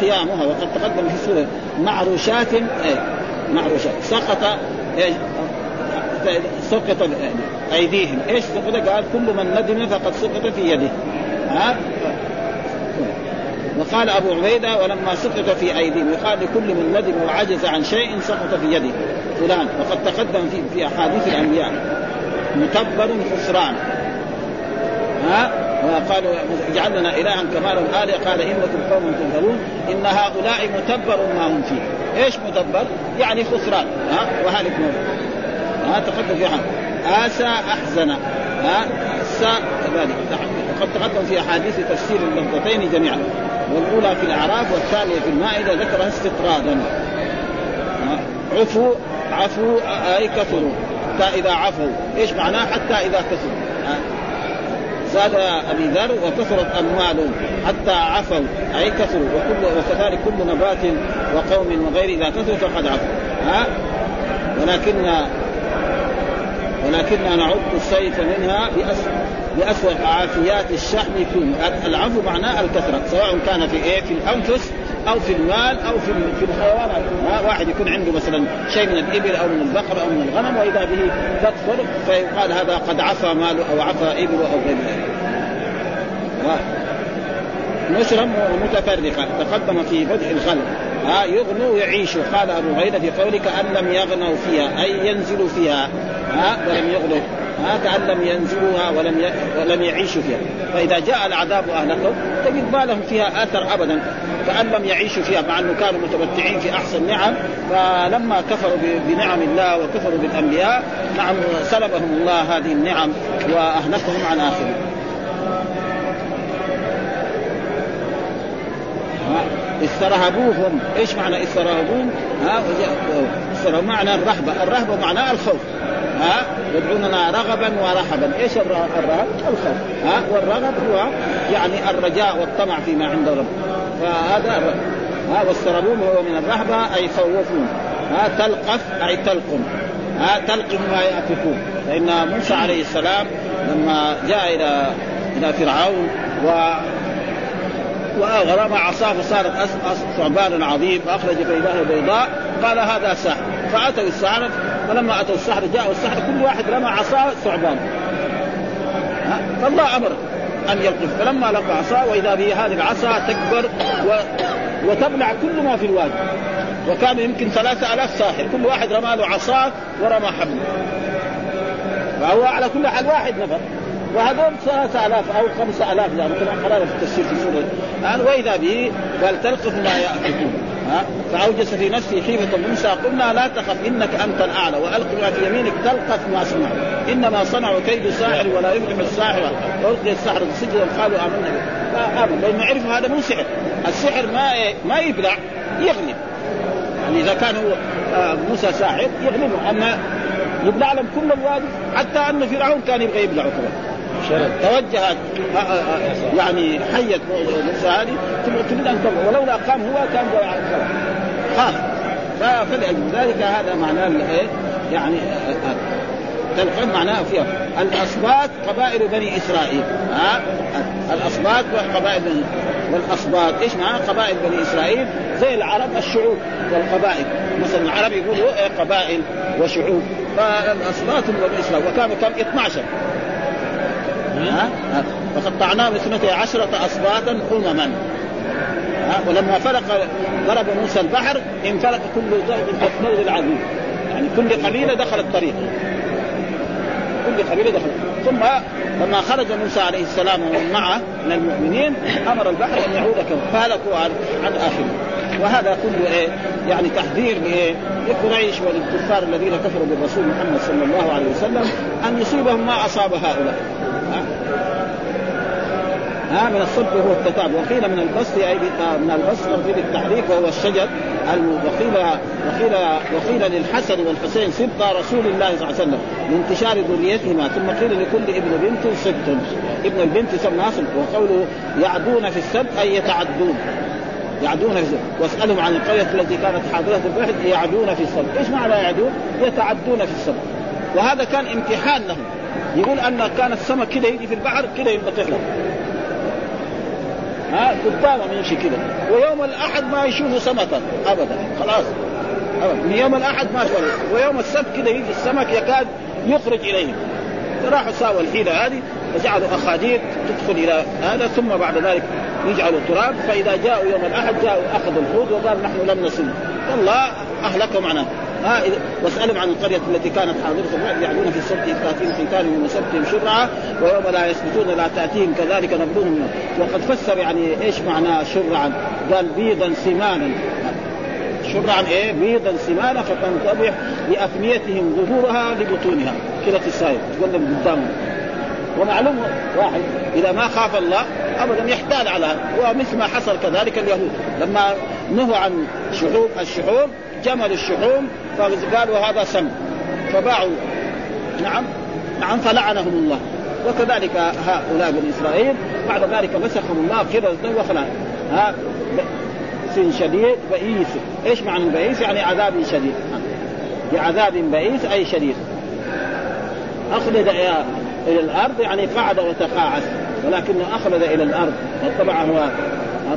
خيامها وقد تقدم في سورة معروشات إيه؟ معروشات. سقط إيه؟ سقط أيديهم. إيش سقط؟ قال كل من ندم فقد سقط في يده. ها؟ وقال أبو عبيدة ولما سقط في ايديهم يقال لكل من ندم وعجز عن شيء سقط في يده. فلان وقد تقدم في في أحاديث الأنبياء. متبر خسران. ها؟ وقالوا اجعل لنا إلها كما لهم قال إنكم قوم تنكرون إن هؤلاء متبر ما هم فيه. إيش متبر؟ يعني خسران. ها؟ وهالك موت ها؟ تقدم في حال آسى أحزن. ها؟ ساء كذلك. وقد تقدم في أحاديث تفسير اللفظتين جميعا. والأولى في الاعراف والثانية في المائدة ذكرها استطرادا. عفوا عفوا أي كثروا حتى إذا عفوا. إيش معناه؟ حتى إذا كثروا زاد أبي ذر وكثرت اموالهم حتى عفوا. أي كثروا وكل وكذلك كل نبات وقوم وغير إذا كثروا فقد عفوا. ها؟ ولكن ولكننا نعد السيف منها بأسوأ عافيات الشحم فيه العفو معناه الكثرة سواء كان في إيه؟ في الأنفس أو في المال أو في في الحيوانات. واحد يكون عنده مثلا شيء من الإبل أو من البقر أو من الغنم وإذا به تكثر فيقال هذا قد عفى ماله أو عفى إبله أو غير ذلك. نسرا ومتفرقة تقدم في بدء الخلق. ها؟ يغنوا ويعيشوا قال أبو هريرة في قولك أن لم يغنوا فيها أي ينزلوا فيها. ها؟ ولم يغنوا. ها كأن لم ينزلوها ولم ي... ولم يعيشوا فيها. فإذا جاء العذاب أهلكم تجد ما لهم فيها آثر أبدا. كأن لم يعيشوا فيها مع أنه كانوا متمتعين في أحسن نعم. فلما كفروا بنعم الله وكفروا بالأنبياء نعم سلبهم الله هذه النعم وأهلكهم عن آخره. استرهبوهم. إيش معنى استرهبوهم؟ ها معنى الرهبة، الرهبة معناها الخوف. ها؟ يدعوننا رغبا ورهبا، إيش الرهب؟ الخوف، ها؟ والرغب هو يعني الرجاء والطمع فيما عند رب فهذا الرهب. ها؟ والسربون هو من الرهبة أي خوفون ها؟ تلقف أي تلقم ها؟ تلقم ما يأفكون. فإن موسى عليه السلام لما جاء إلى إلى فرعون و ورمى عصاه فصارت ثعبانا عظيم فأخرج فإذا بيضاء قال هذا ساحر فأتوا السحرة فلما أتوا السحر جاءوا السحر كل واحد رمى عصاه ثعبان. فالله أمر أن يلقف فلما لقى عصاه وإذا به هذه العصا تكبر و... وتبلع كل ما في الوادي. وكان يمكن ثلاثة ألاف ساحر. كل واحد رمى له عصاه ورمى حبل. فهو على كل حال واحد نفر. وهذول ثلاثة آلاف أو خمسة آلاف يعني قرأنا في التفسير في سورة وإذا به قال تلقف ما يأفكون ها؟ فأوجس في نفسه خيفة موسى قلنا لا تخف إنك أنت الأعلى وألق ما في يمينك تلقف ما صنعوا إنما صنعوا كيد ساحر ولا يفلح الساحر. فألقي السحر سجدا قالوا آمنا به. فآمن. لأنه عرفوا هذا مو سحر. السحر ما ما يبلع يغلب. يعني إذا كان هو آه، موسى ساحر يغلبه. أما يبلع لهم كل الوادي حتى أن فرعون كان يبغى يبلعه كمان. توجهت آه، آه، آه، يعني حية موسى هذه تريد أن تبقى ولولا قام هو كان خاف فلأجل ذلك هذا معناه إيه؟ يعني تلقين معناه فيها. الاسباط قبائل بني إسرائيل. ها الاسباط وقبائل بني والاسباط إيش معنى قبائل بني إسرائيل؟ زي العرب الشعوب والقبائل. مثلا العرب يقولوا إيه؟ قبائل وشعوب. فالاسباط بني إسرائيل. وكانوا كم؟ 12 ها؟ فقطعناهم اثنتي عشرة أسباطا أمما ولما فرق ضرب موسى البحر انفرق كل ضرب كالطود العظيم. يعني كل قبيلة دخلت طريق كل قبيلة دخلت. ثم لما خرج موسى عليه السلام ومن معه من المؤمنين أمر البحر أن يعود كما فهلكوا عن عن آخره. وهذا كله إيه؟ يعني تحذير لإيه؟ لقريش وللكفار الذين كفروا بالرسول محمد صلى الله عليه وسلم أن يصيبهم ما أصاب هؤلاء. ها من الصب هو التتاب وقيل من البسط أي من البسط في التحريك وهو الشجر وقيل وقيل وقيل للحسن والحسين سبط رسول الله صلى الله عليه وسلم لانتشار ذريتهما. ثم قيل لكل ابن بنت سبط ابن البنت سمى سبط وقوله يعدون في السبت أي يتعدون. يعدون في السبت. واسألهم عن القرية التي كانت حاضرة البحر يعدون في السبت. إيش معنى يعدون؟ يتعدون في السبت. وهذا كان امتحان لهم. يقول أن كان السمك كده يجي في البحر كده يبقى تغلب ها قدامهم يمشي كده. ويوم الأحد ما يشوفوا سمكا ابدا. خلاص. أبدا. من يوم الأحد ما شافوا ويوم السبت كده يجي السمك يكاد يخرج إليهم. فراحوا ساووا الحيلة هذه فجعلوا أخاديد تدخل إلى هذا ثم بعد ذلك يجعلوا تراب. فإذا جاءوا يوم الأحد جاءوا أخذوا الحوت وقال نحن لم نصل. والله اهلكهم معنا. ها واسألهم عن القرية التي كانت حاضره الرعب يعدون في السبت إذ تاتيهم حيتان من سبتهم شرعا ويوم لا يثبتون لا تأتيهم. كذلك نبلوهم. وقد فسر يعني إيش معنى شرعا؟ قال بيضا سمانا. شرعا إيه؟ بيضا سمانا فتنتبه لأفنيتهم ظهورها لبطونها. كده السايب تقلب قدامهم ومعلوم واحد إذا ما خاف الله ابدا يحتال على هذا. ومثل ما حصل كذلك اليهود. لما نهوا عن شحوم الشحوم جمل الشحوم فقالوا هذا سم. فباعوا. نعم. نعم فلعنهم الله. وكذلك هؤلاء بني إسرائيل بعد ذلك مسخهم الله قرة وخلا ها سن شديد بئيس. إيش معنى بئيس؟ يعني عذاب شديد. بعذاب بئيس أي شديد. أخلد إلى الأرض يعني قعد وتقاعس ولكنه أخلد إلى الأرض. واتبع هو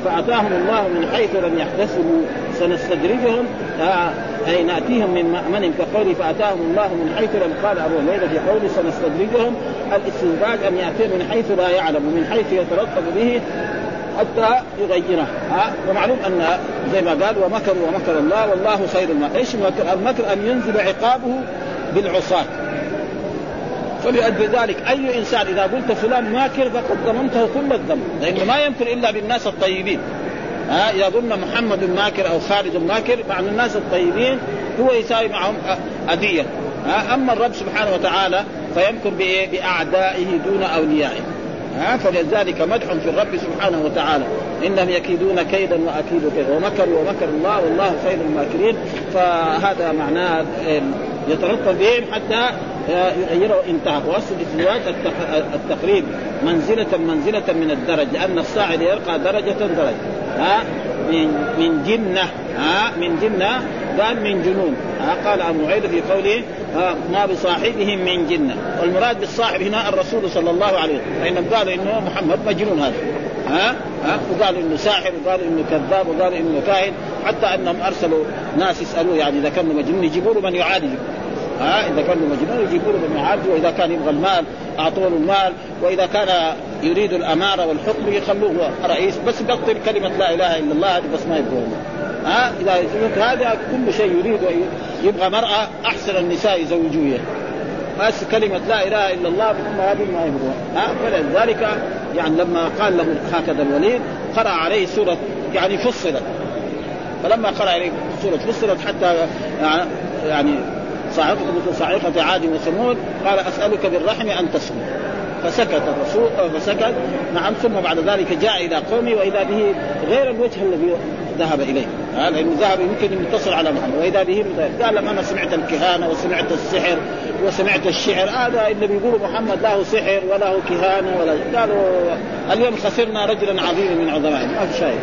فأتاهم الله من حيث لم يحتسبوا. سنستدرجهم آه أي نأتيهم من مأمن كقوله فأتاهم الله من حيث لم قال أبو عبيده في قوله سنستدرجهم. الاستدراج أن ياتيهم من حيث لا يعلم ومن حيث يترتب به حتى يغيره. ها ومعلوم أن زي ما قال ومكروا ومكر الله والله خير المكر إيش المكر؟ المكر أن ينزل عقابه بالعصاة. فلأجل ذلك. أي إنسان إذا قلت فلان ماكر فقد ضمنته كل الذنب لأنه ما يمكن إلا بالناس الطيبين. ها قلنا محمد ماكر أو خالد ماكر مع الناس الطيبين هو يساوي معهم اذيه ها أما الرب سبحانه وتعالى فيمكر؟ بأعدائه دون أوليائه. ها فلذلك مدح في الرب سبحانه وتعالى. إنهم يكيدون كيدا وأكيد كيدا. ومكروا ومكر الله والله خير الماكرين. فهذا معناه يترتب بهم حتى يغيره انتهى وأصل الازدواج التقريب منزلة منزلة من الدرج لأن الصاعد يرقى درجة درجة. ها؟ من من جنة ها؟ من جنة قال من جنون. ها؟ قال أبو عيد في قوله ما بصاحبهم من جنة. والمراد بالصاحب هنا الرسول صلى الله عليه وسلم. فانهم قالوا إنه محمد مجنون هذا. ها؟ ها؟ وقالوا إنه ساحر وقالوا إنه كذاب وقالوا إنه كاهن. حتى أنهم أرسلوا ناس يسألوه يعني إذا كان مجنون يجيبوا له من يعالجه. ها؟ إذا كان مجنون يجيبوا له من يعالجه وإذا كان يبغى المال أعطوه المال وإذا كان يريد الأمارة والحكم يخلوه رئيس بس بطل كلمه لا إله إلا الله هذه بس ما يبغوا ها؟ إذا هذا كل شيء يريد يبغى مرأة أحسن النساء يزوجوها بس كلمة لا إله إلا الله ثم هذه ما يبغون. ها؟ فلذلك يعني لما قال له هكذا الوليد قرأ عليه سورة يعني فصلت. فلما قرأ عليه سورة فصلت حتى يعني صاعقة مثل صاعقة عاد وثمود قال أسألك بالرحم أن تسكت فسكت الرسول فسكت نعم ثم بعد ذلك جاء إلى قومه وإذا به غير الوجه الذي ذهب إليه. هذا لأنه ذهب يمكن يتصل على محمد. وإذا به قال لما أنا سمعت الكهانة وسمعت السحر وسمعت الشعر. هذا اللي بيقولوا محمد له سحر وله كهانة ولا قالوا اليوم خسرنا رجلا عظيما من عظمائنا ما في شيء.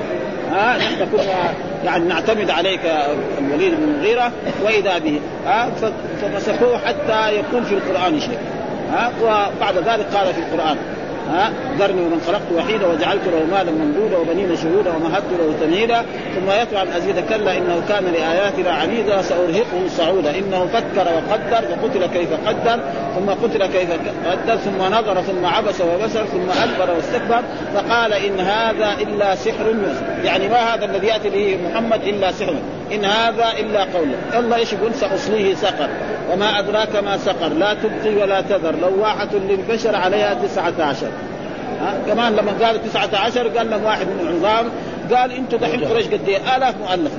ها نحن كنا يعني نعتمد عليك الوليد بن المغيرة وإذا به. ها فمسكوه حتى يكون في القرآن شيء. ها؟ وبعد ذلك قال في القرآن ها ذرني ومن خلقت وحيدا وجعلت له مالا ممدودا وبنين شهودا ومهدت له تمهيدا. ثم يطلع عن ازيد كلا إنه كان لآياتنا عنيدا سأرهقه صعودا. إنه فكر وقدر فقتل كيف قدر ثم قتل كيف قدر ثم نظر ثم عبس وبسر ثم أدبر واستكبر. فقال إن هذا إلا سحر يعني ما هذا الذي يأتي به محمد إلا سحر. إن هذا إلا قوله الله إيش يقول؟ سأصليه سقر. وما أدراك ما سقر. لا تبقي ولا تذر. لواحة للبشر عليها تسعة عشر. ها؟ كمان لما قال تسعة عشر قال له واحد من العظام قال أنتم دحين قريش قد إيه؟ آلاف مؤلف.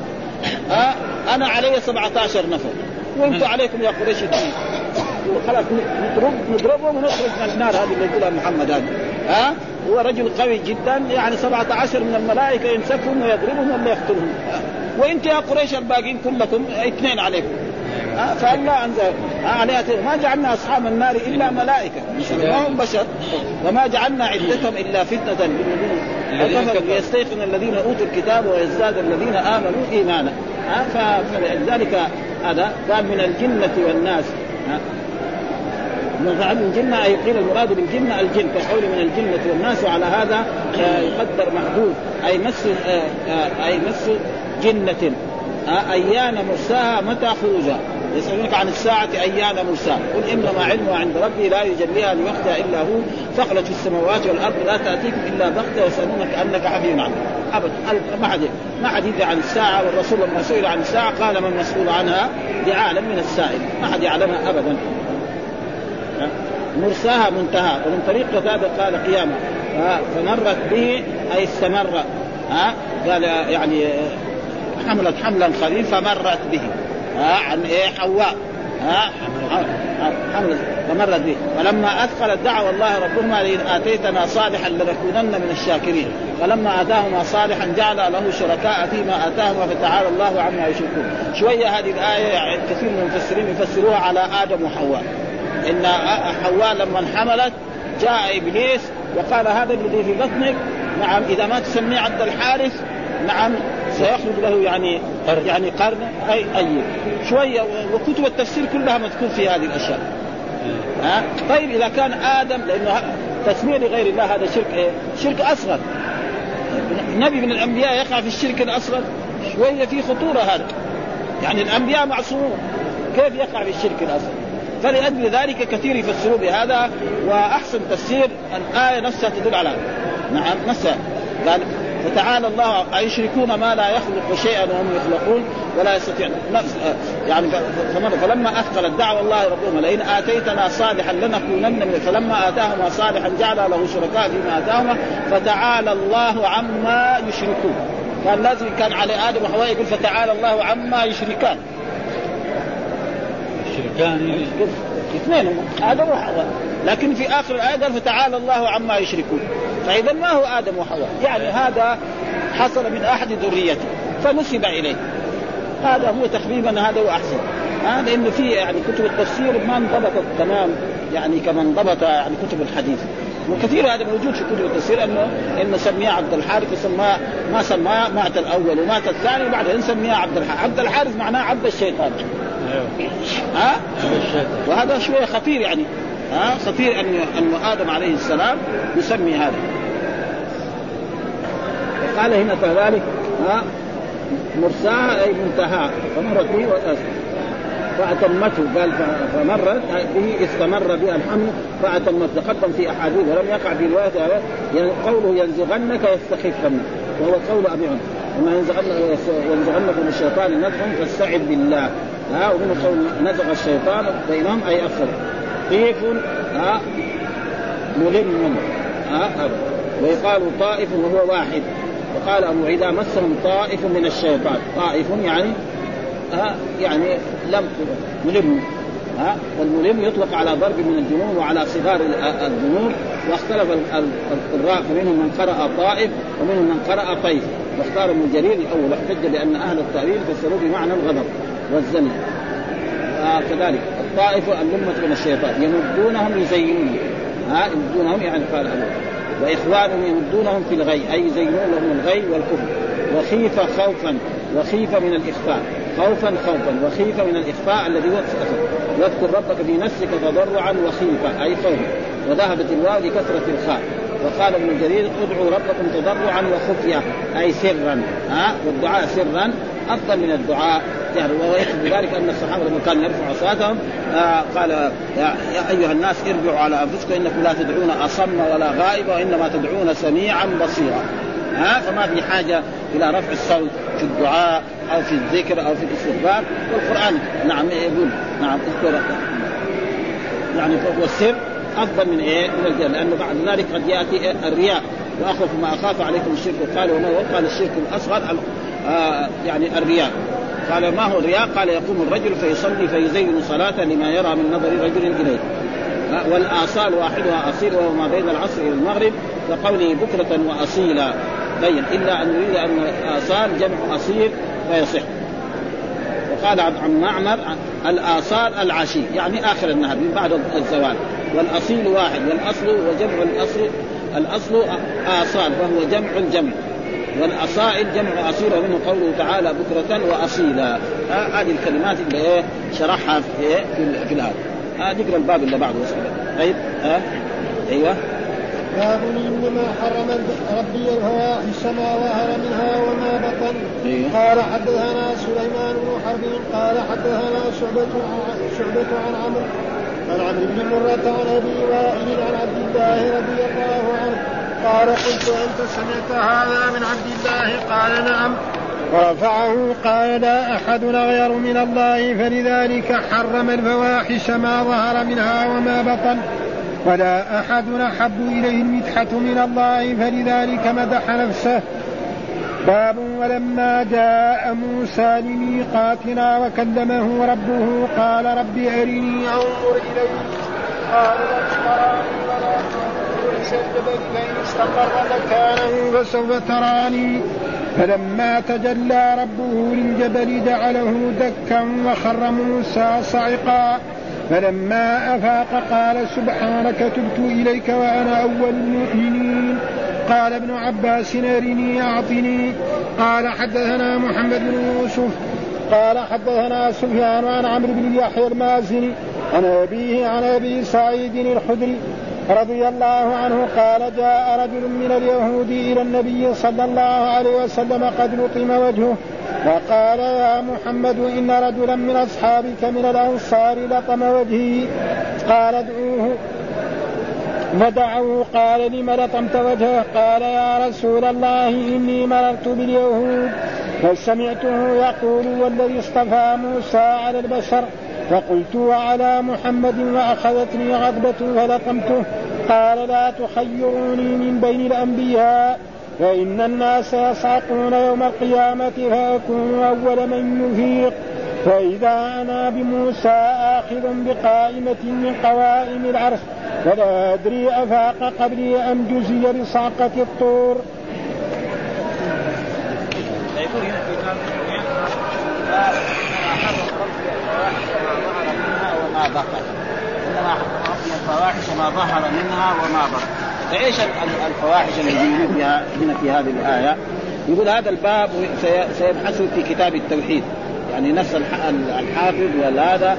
ها؟ أنا علي 17 نفر. وأنتم عليكم يا قريش اثنين خلاص نضرب نضربهم ونخرج من النار هذه اللي يقولها محمد هذا ها؟ هو رجل قوي جدا يعني 17 من الملائكة يمسكهم ويضربهم ولا يقتلهم. وانت يا قريش الباقين كلكم اثنين عليكم. فالله أنزل. عليها ما جعلنا أصحاب النار إلا ملائكة. ما هم بشر. وما جعلنا عدتهم إلا فتنة للذين كفروا. ليستيقن الذين أوتوا الكتاب ويزداد الذين آمنوا إيمانا. فلذلك هذا قال من الجنة والناس. من الجنة أي قيل المراد بالجنة الجن. كقول من الجنة والناس وعلى هذا يقدر محدود أي مس أي مس جنة. أيان مرساها متى خروجها يسألونك عن الساعة أيان مرساها قل إنما علمها عند ربي لا يجليها لوقتها إلا هو. ثقلت في السماوات والأرض لا تأتيكم إلا بغتة يسألونك أنك حفي عنها أبدا ما حد ما حد يدري عن الساعة والرسول لما سئل عن الساعة قال من مسؤول عنها؟ بعالم من السائل. ما حد يعلمها أبدا. مرساها منتهى. ومن طريق قتادة قال قيامة. فمرت به أي استمر. ها؟ قال يعني حملت حملا خفيفا مرت به. ها عن إيه؟ حواء. ها؟ حملت فمرت به. فلما أثقلت دعوا الله ربهما لئن آتيتنا صالحا لنكونن من الشاكرين. فلما آتاهما صالحا جعل له شركاء فيما آتاهما فتعالى الله عما يشركون. شوية هذه الآية يعني كثير من المفسرين يفسروها على آدم وحواء. إن حواء لما حملت جاء إبليس وقال هذا الذي في بطنك. نعم إذا ما تسميه عبد الحارث نعم سيخرج له يعني قرن. يعني قرن. اي أي. شوية وكتب التفسير كلها مذكور في هذه الأشياء. ها؟ طيب إذا كان آدم لأنه تسمية لغير الله هذا شرك إيه؟ شرك أصغر. نبي من الأنبياء يقع في الشرك الأصغر. شوية في خطورة هذا. يعني الأنبياء معصومون. كيف يقع في الشرك الأصغر؟ فلأجل ذلك كثير يفسروا بهذا وأحسن تفسير الآية نفسها تدل على نعم نفسها. قال فتعالى الله أيشركون ما لا يخلق شيئا وهم يخلقون ولا يستطيعون. نفس يعني فلما أثقلت دعوى الله ربهما لئن آتيتنا صالحا لنكونن من فلما آتاهما صالحا جعل له شركاء فيما آتاهما فتعالى الله عما يشركون. كان لازم كان على آدم وحواء يقول فتعالى الله عما يشركان. يشركان. اثنين آدم وحواء لكن في آخر الآية قال فتعالى الله عما يشركون. فإذا ما هو آدم وحواء؟ يعني هذا حصل من أحد ذريته فنسب إليه. هذا هو تقريبا هذا هو أحسن. ها لأنه في يعني كتب التفسير ما انضبطت تمام يعني كما انضبط يعني كتب الحديث. وكثير هذا موجود في كتب التفسير إنه إنه سميه عبد الحارث وسماه ما سماه مات الأول ومات الثاني وبعدين سميه عبد الحارث. عبد الحارث معناه عبد الشيطان. ها وهذا شوية خطير يعني. ها خطير انه انه آدم عليه السلام يسمي هذا. قال هنا كذلك ها مرساها أي منتهى فمرت به فأتمته قال فمرت به استمر بها الحمل فأتمته تقدم في أحاديث ولم يقع في رواية يعني قوله ينزغنك يستخفن وهو قول أبي عمر وما ينزغنك من الشيطان نزغ فاستعذ بالله. ها ومن قول نزغ الشيطان بينهم أي أفسد طيف ها ملم ها ويقال طائف وهو واحد. وقال أبو عيدا مسهم طائف من الشيطان. طائف يعني ها يعني لم ملم ها والملم يطلق على ضرب من الجنون وعلى صغار الذنوب واختلف القراء فمنهم من قرأ طائف ومنهم من قرأ طيف. واختار ابن جرير الأول. واحتج بأن أهل التأويل فسروا بمعنى الغضب والزن آه كذلك. الطائف اللمة من الشيطان. يمدونهم يزينون. ها يمدونهم يعني قال وإخوانهم يمدونهم في الغي أي يزينون لهم الغي والكفر. وخيف خوفا وخيف من الإخفاء. خوفا خوفا. وخيفا من الإخفاء الذي هو واذكر ربك في نفسك تضرعا وخيفا أي خوفا. وذهبت الواو لكثره الخاء. وقال ابن جرير ادعوا ربكم تضرعا وخفيا أي سرا. ها؟ والدعاء سرا. أفضل من الدعاء. يعني ويكفي بذلك أن الصحابة لما كانوا يرفعوا اصواتهم آه قال يا, يا أيها الناس ارجعوا على أنفسكم إنكم لا تدعون أصم ولا غائب وإنما تدعون سميعا بصيرا. ها؟ فما في حاجة إلى رفع الصوت في الدعاء أو في الذكر أو في الاستغفار. والقرآن نعم يقول نعم اذكر. يعني والسر أفضل من إيه؟ من الجنه لأنه بعد ذلك قد يأتي الرياء. وأخوف ما أخاف عليكم الشرك. قال وما هو؟ قال الشرك الأصغر آه يعني الرياء. قال ما هو الرياء؟ قال يقوم الرجل فيصلي فيزين صلاته لما يرى من نظر رجل إليه. والآصال واحدها أصيل وهو ما بين العصر إلى المغرب كقوله بكرة وأصيلا. بين إلا أن يريد أن الآصال جمع أصيل فيصح. وقال عن معمر الآصال العشي يعني آخر النهار من بعد الزوال. والأصيل واحد والأصل وجمع الأصل الأصل آصال وهو جمع الجمع. والأصائل جمع اصيل ومنه قوله تعالى بكرة وأصيلا. هذه الكلمات اللي إيه شرحها في إيه في, الآية. آه ذكر الباب اللي بعده طيب ها؟ آه. أيوه. باب إنما حرم ربي الفواحش ما ظهر منها وما بطن. إيه؟ قال حدثنا سليمان بن حرب قال حدثنا شعبة شعبة عن عمرو عن عمرو بن مرة عن أبي وائل عن عبد الله رضي الله عنه قال قلت أنت سمعت هذا من عبد الله؟ قال نعم. ورفعه قال لا أحد أغير من الله فلذلك حرم الفواحش ما ظهر منها وما بطن. ولا أحد أحب إليه المدحة من الله فلذلك مدح نفسه. باب ولما جاء موسى لميقاتنا وكلمه ربه قال رب أرني أنظر إليك. قال لن استقر مكانه فسوف تراني فلما تجلى ربه للجبل جعله دكا وخر موسى صعقا. فلما أفاق قال سبحانك تبت إليك وأنا أول المؤمنين. قال ابن عباس أرني أعطني. قال حدثنا محمد بن يوسف. قال حدثنا سفيان عن عمرو بن يحيى المازني. عن أبيه عن أبي سعيد الخدري. رضي الله عنه قال جاء رجل من اليهود إلى النبي صلى الله عليه وسلم قد لطم وجهه وقال يا محمد إن رجلا من أصحابك من الأنصار لطم وجهي. قال ادعوه. فدعوه قال لم لطمت وجهه؟ قال يا رسول الله إني مررت باليهود فسمعته يقول والذي اصطفى موسى على البشر فقلت وعلى محمد وأخذتني غضبة فلطمته قال لا تخيروني من بين الأنبياء فإن الناس يصعقون يوم القيامة فأكون أول من يفيق فإذا أنا بموسى آخذ بقائمة من قوائم العرش فلا أدري أفاق قبلي أم جزي بصعقة الطور. يقول هنا وما بطن انما حرم الفواحش ما ظهر منها وما بطن فإيش الفواحش التي فيها هنا في هذه الآية؟ يقول هذا الباب سيبحث في كتاب التوحيد. يعني نفس الحافظ وهذا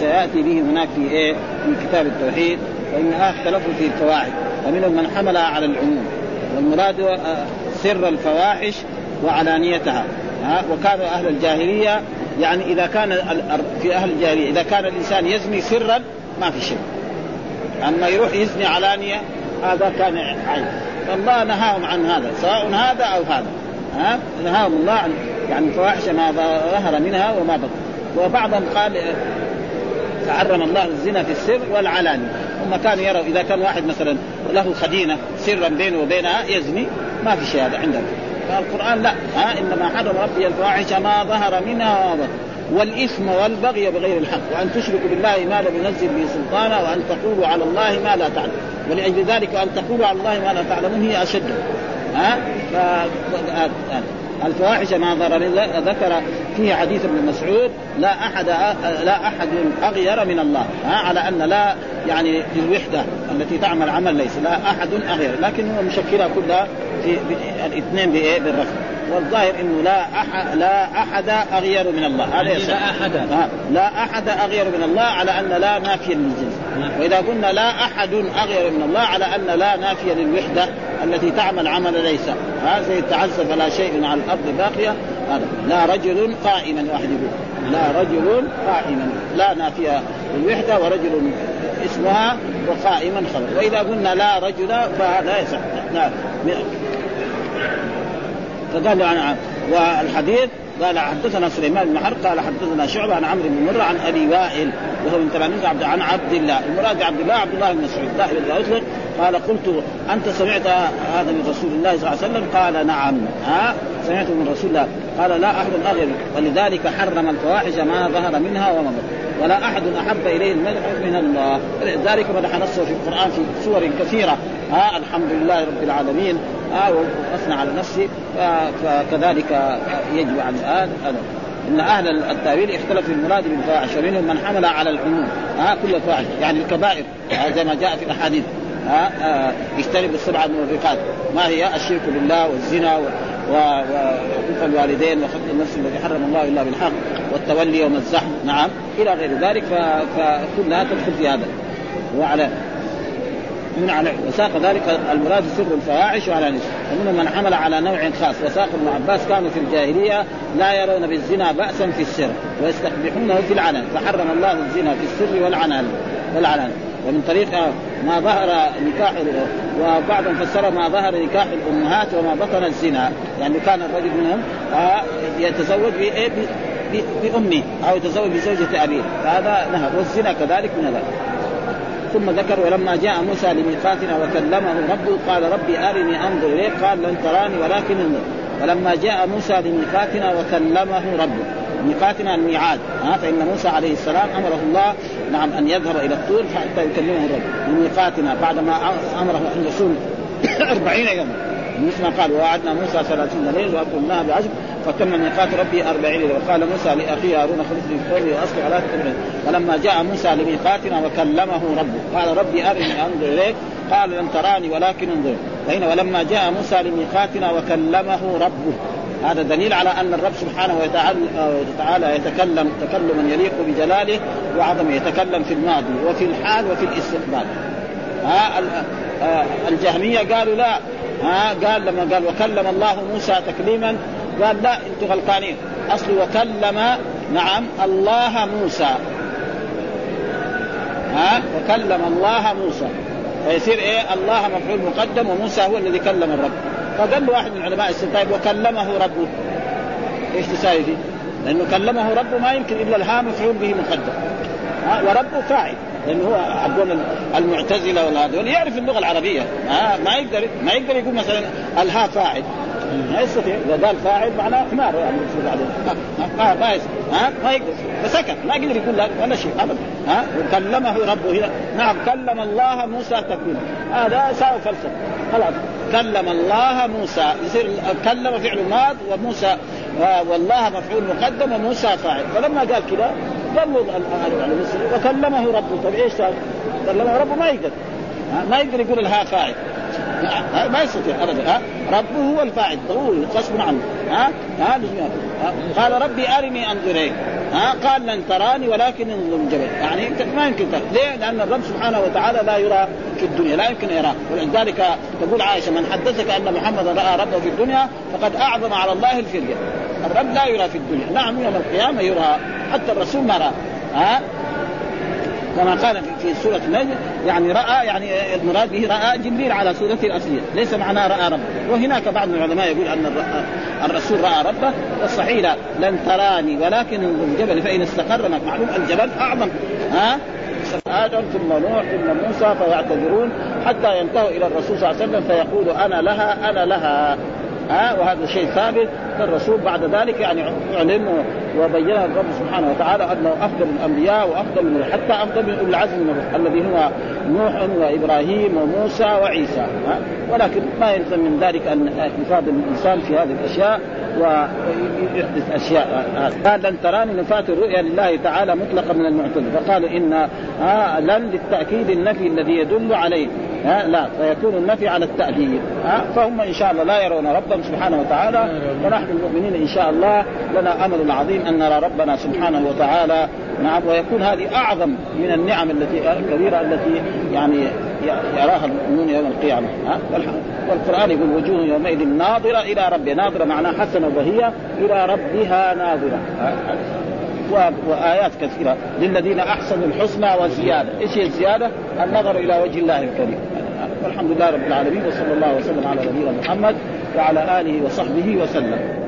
سيأتي به هناك في إيه؟ في كتاب التوحيد. فانها اختلفوا في الفواحش. ومنهم من حملها على العموم. والمراد آه، سر الفواحش وعلانيتها. ها وكان أهل الجاهلية يعني إذا كان في أهل الجاهلية إذا كان الإنسان يزني سرا ما في شيء. أما يروح يزني علانية هذا كان عيب. فالله نهاهم عن هذا سواء هذا أو هذا. ها؟ نهاهم الله عن يعني فواحش ما ظهر منها وما بطن. وبعضهم قال حرم الله الزنا في السر والعلانية. هم كانوا يروا إذا كان واحد مثلا له خدينة سرا بينه وبينها يزني ما في شيء هذا عندهم. فالقرآن لا ها إنما حرم ربي الفواحش ما ظهر منها وما بطن والإثم والبغي بغير الحق وأن تشركوا بالله ما لم ينزل به سلطانا وأن تقولوا على الله ما لا تعلم. ولأجل ذلك أن تقولوا على الله ما لا تعلمون هي أشد. ها؟ ف... الفواحش ما ضرر ذكر فيه حديث ابن مسعود لا أحد لا أحد أغير من الله ها على أن لا يعني الوحدة التي تعمل عمل ليس لا أحد أغير لكن هو مشكلها كلها في الاثنين بإيه؟ بالرفض. والظاهر إنه لا احد لا أحد أغير من الله هذا يعني لا أحد. لا أحد أغير من الله على أن لا نافيه للجنس. وإذا قلنا لا أحد أغير من الله على أن لا نافية للوحدة التي تعمل عمل ليس. هذا يتعذب فلا شيء على الأرض باقية. لا رجل قائما واحد يقول لا رجل قائما. لا نافية للوحدة ورجل اسمها وقائما خبر. وإذا قلنا لا رجل فهذا يصح. فقال عن والحديث قال حدثنا سليمان بن حرب قال حدثنا شعبة عن عمرو بن مرة عن أبي وائل وهو من تلاميذ عبد عن عبد الله المراد عبد الله عبد الله بن مسعود اذا اطلق قال قلت أنت سمعت هذا من رسول الله صلى الله عليه وسلم؟ قال نعم. ها؟ سمعته من رسول الله. قال لا أحد اغير ولذلك حرم الفواحش ما ظهر منها وما بطن ولا أحد أحب إليه المدح من الله. ولذلك مدح نفسه في القرآن في سور كثيرة. ها؟ الحمد لله رب العالمين. ها؟ وأثنى على نفسه. فكذلك يجب عن هذا إن أهل التأويل اختلفوا في المراد بالفواحش. ومنهم من حمل على العموم. ها؟ كل الفواحش. يعني الكبائر. زي ما جاء في الأحاديث. ها اجتنبوا السبع الموبقات ما هي؟ الشرك بالله والزنا وحقوق الوالدين وخلق النفس الذي حرم الله إلا بالحق والتولي يوم الزحف نعم. إلى غير ذلك فكلها تدخل في هذا. وعلى من على وساق ذلك المراد سر الفواحش وعلى نسب ومنهم من حمل على نوع خاص. وساق ابن عباس كانوا في الجاهلية لا يرون بالزنا بأسا في السر ويستقبحونه في العلن فحرم الله الزنا في السر والعنان. والعلن ومن طريق ما ظهر نكاح وبعضهم فسر ما ظهر نكاح الأمهات وما بطن الزنا. يعني كان الرجل منهم يتزوج بأمه أو يتزوج بزوجة أبيه. فهذا نهى والزنا كذلك من هذا. ثم ذكر ولما جاء موسى لميقاتنا وكلمه ربه قال ربي أرني أنظر إليك. قال لن تراني ولكن انظر ولما جاء موسى لميقاتنا وكلمه ربه ميقاتنا الميعاد ها فإن موسى عليه السلام أمره الله نعم أن يذهب إلى الطور حتى يكلمه الرب لميقاتنا بعدما أمره أن يصوم [coughs] أربعين يوما. مثل ما قال ووعدنا موسى ثلاثين ليله واكرمناها بعشر فتم ميقات ربي أربعين ليله وقال موسى لأخيه هارون في قومي وأصلح على ولما جاء موسى لميقاتنا وكلمه ربه قال ربي أرني أنظر إليك. قال لن تراني ولكن انظر. فهنا ولما جاء موسى لميقاتنا وكلمه ربه هذا دليل على أن الرب سبحانه وتعالى يتكلم تكلما يليق بجلاله وعظمه يتكلم في الماضي وفي الحال وفي الاستقبال. ها الجهمية قالوا لا. ها قال لما قال وكلم الله موسى تكليما قال لا أنتم غلطانين أصل وكلم نعم الله موسى. ها وكلم الله موسى. فيصير إيه؟ الله مفعول مقدم وموسى هو الذي كلم الرب. فقال له واحد من علماء السر طيب وكلمه ربه. إيش تساوي فيه؟ لأنه كلمه ربه ما يمكن إلا الها مفعول به مقدم. وربه فاعل. لأنه هو عبدون المعتزلة وهذول يعرف اللغة العربية. ما يقدر ما يقدر يقول مثلا الها فاعل. ما يستطيع. إذا قال فاعل معناه حمار. يعني ما ما ها ما يقدر. فسكت. ما يقدر يقول لك ولا شيء. ابدا. ها وكلمه ربه. هنا نعم كلم الله موسى تكليما هذا ساوى فلسفة. خلاص. كلم الله موسى. يصير كلم فعل ماض وموسى والله مفعول مقدم وموسى فاعل. فلما قال كذا ظلوا وكلمه ربه. طيب إيش كلمه ربه ما يقدر. ما يقدر يقول الها فاعل ما يستطيع ابدا. ها؟ ربه هو الفاعل ضروري غصب عنه. ها؟ ها؟ قال ربي أرني انظر اليك ها؟ قال لن تراني ولكن انظر الجبل يعني ما يمكن ترى. ليه؟ لأن الرب سبحانه وتعالى لا يرى في الدنيا لا يمكن يراه. ولذلك تقول عائشة من حدثك أن محمدا رأى ربه في الدنيا فقد أعظم على الله الفرية. الرب لا يرى في الدنيا. نعم يوم القيامة يرى. حتى الرسول ما راه ها؟ كما قال في سورة النجم يعني رأى يعني المراد به رأى جبريل على صورته الأصلية. ليس معناه رأى ربه. وهناك بعض العلماء يقول أن الرسول رأى ربه والصحيح لا. لن تراني ولكن الجبل فإن استقر معلوم الجبل أعظم. ها؟ آدم ثم نوح ثم موسى فيعتذرون حتى ينتهوا إلى الرسول صلى الله عليه وسلم فيقول أنا لها أنا لها. ها وهذا شيء ثابت. الرسول بعد ذلك يعني اعلن وبين الرب سبحانه وتعالى أنه أفضل الأنبياء وأفضل من حتى أفضل من أولي العزم من الذي هو نوح وإبراهيم وموسى وعيسى ها. ولكن ما يلزم من ذلك أن يفاضل الإنسان في هذه الأشياء ويحدث أشياء. قال لن تراني نفات الرؤيا لله تعالى مطلقا من المعتزله فقالوا إن آه لن للتأكيد النفي الذي يدل عليه. ها لا فيكون النفي على التأديب. ها فهم إن شاء الله لا يرون ربهم سبحانه وتعالى ونحن المؤمنين إن شاء الله لنا أمل عظيم أن نرى ربنا سبحانه وتعالى. نعم ويكون هذه أعظم من النعم التي الكبيرة التي يعني يراها المؤمنون يوم القيامة. ها والقرآن يقول وجوه يومئذ ناظرة إلى ربها. ناظرة معناها حسنة وهي إلى ربها ناظرة. وآيات كثيرة للذين أحسنوا الحسنى وزيادة، إيش هي الزيادة؟ النظر إلى وجه الله الكريم. والحمد لله رب العالمين وصلى الله وسلم على نبينا محمد وعلى آله وصحبه وسلم.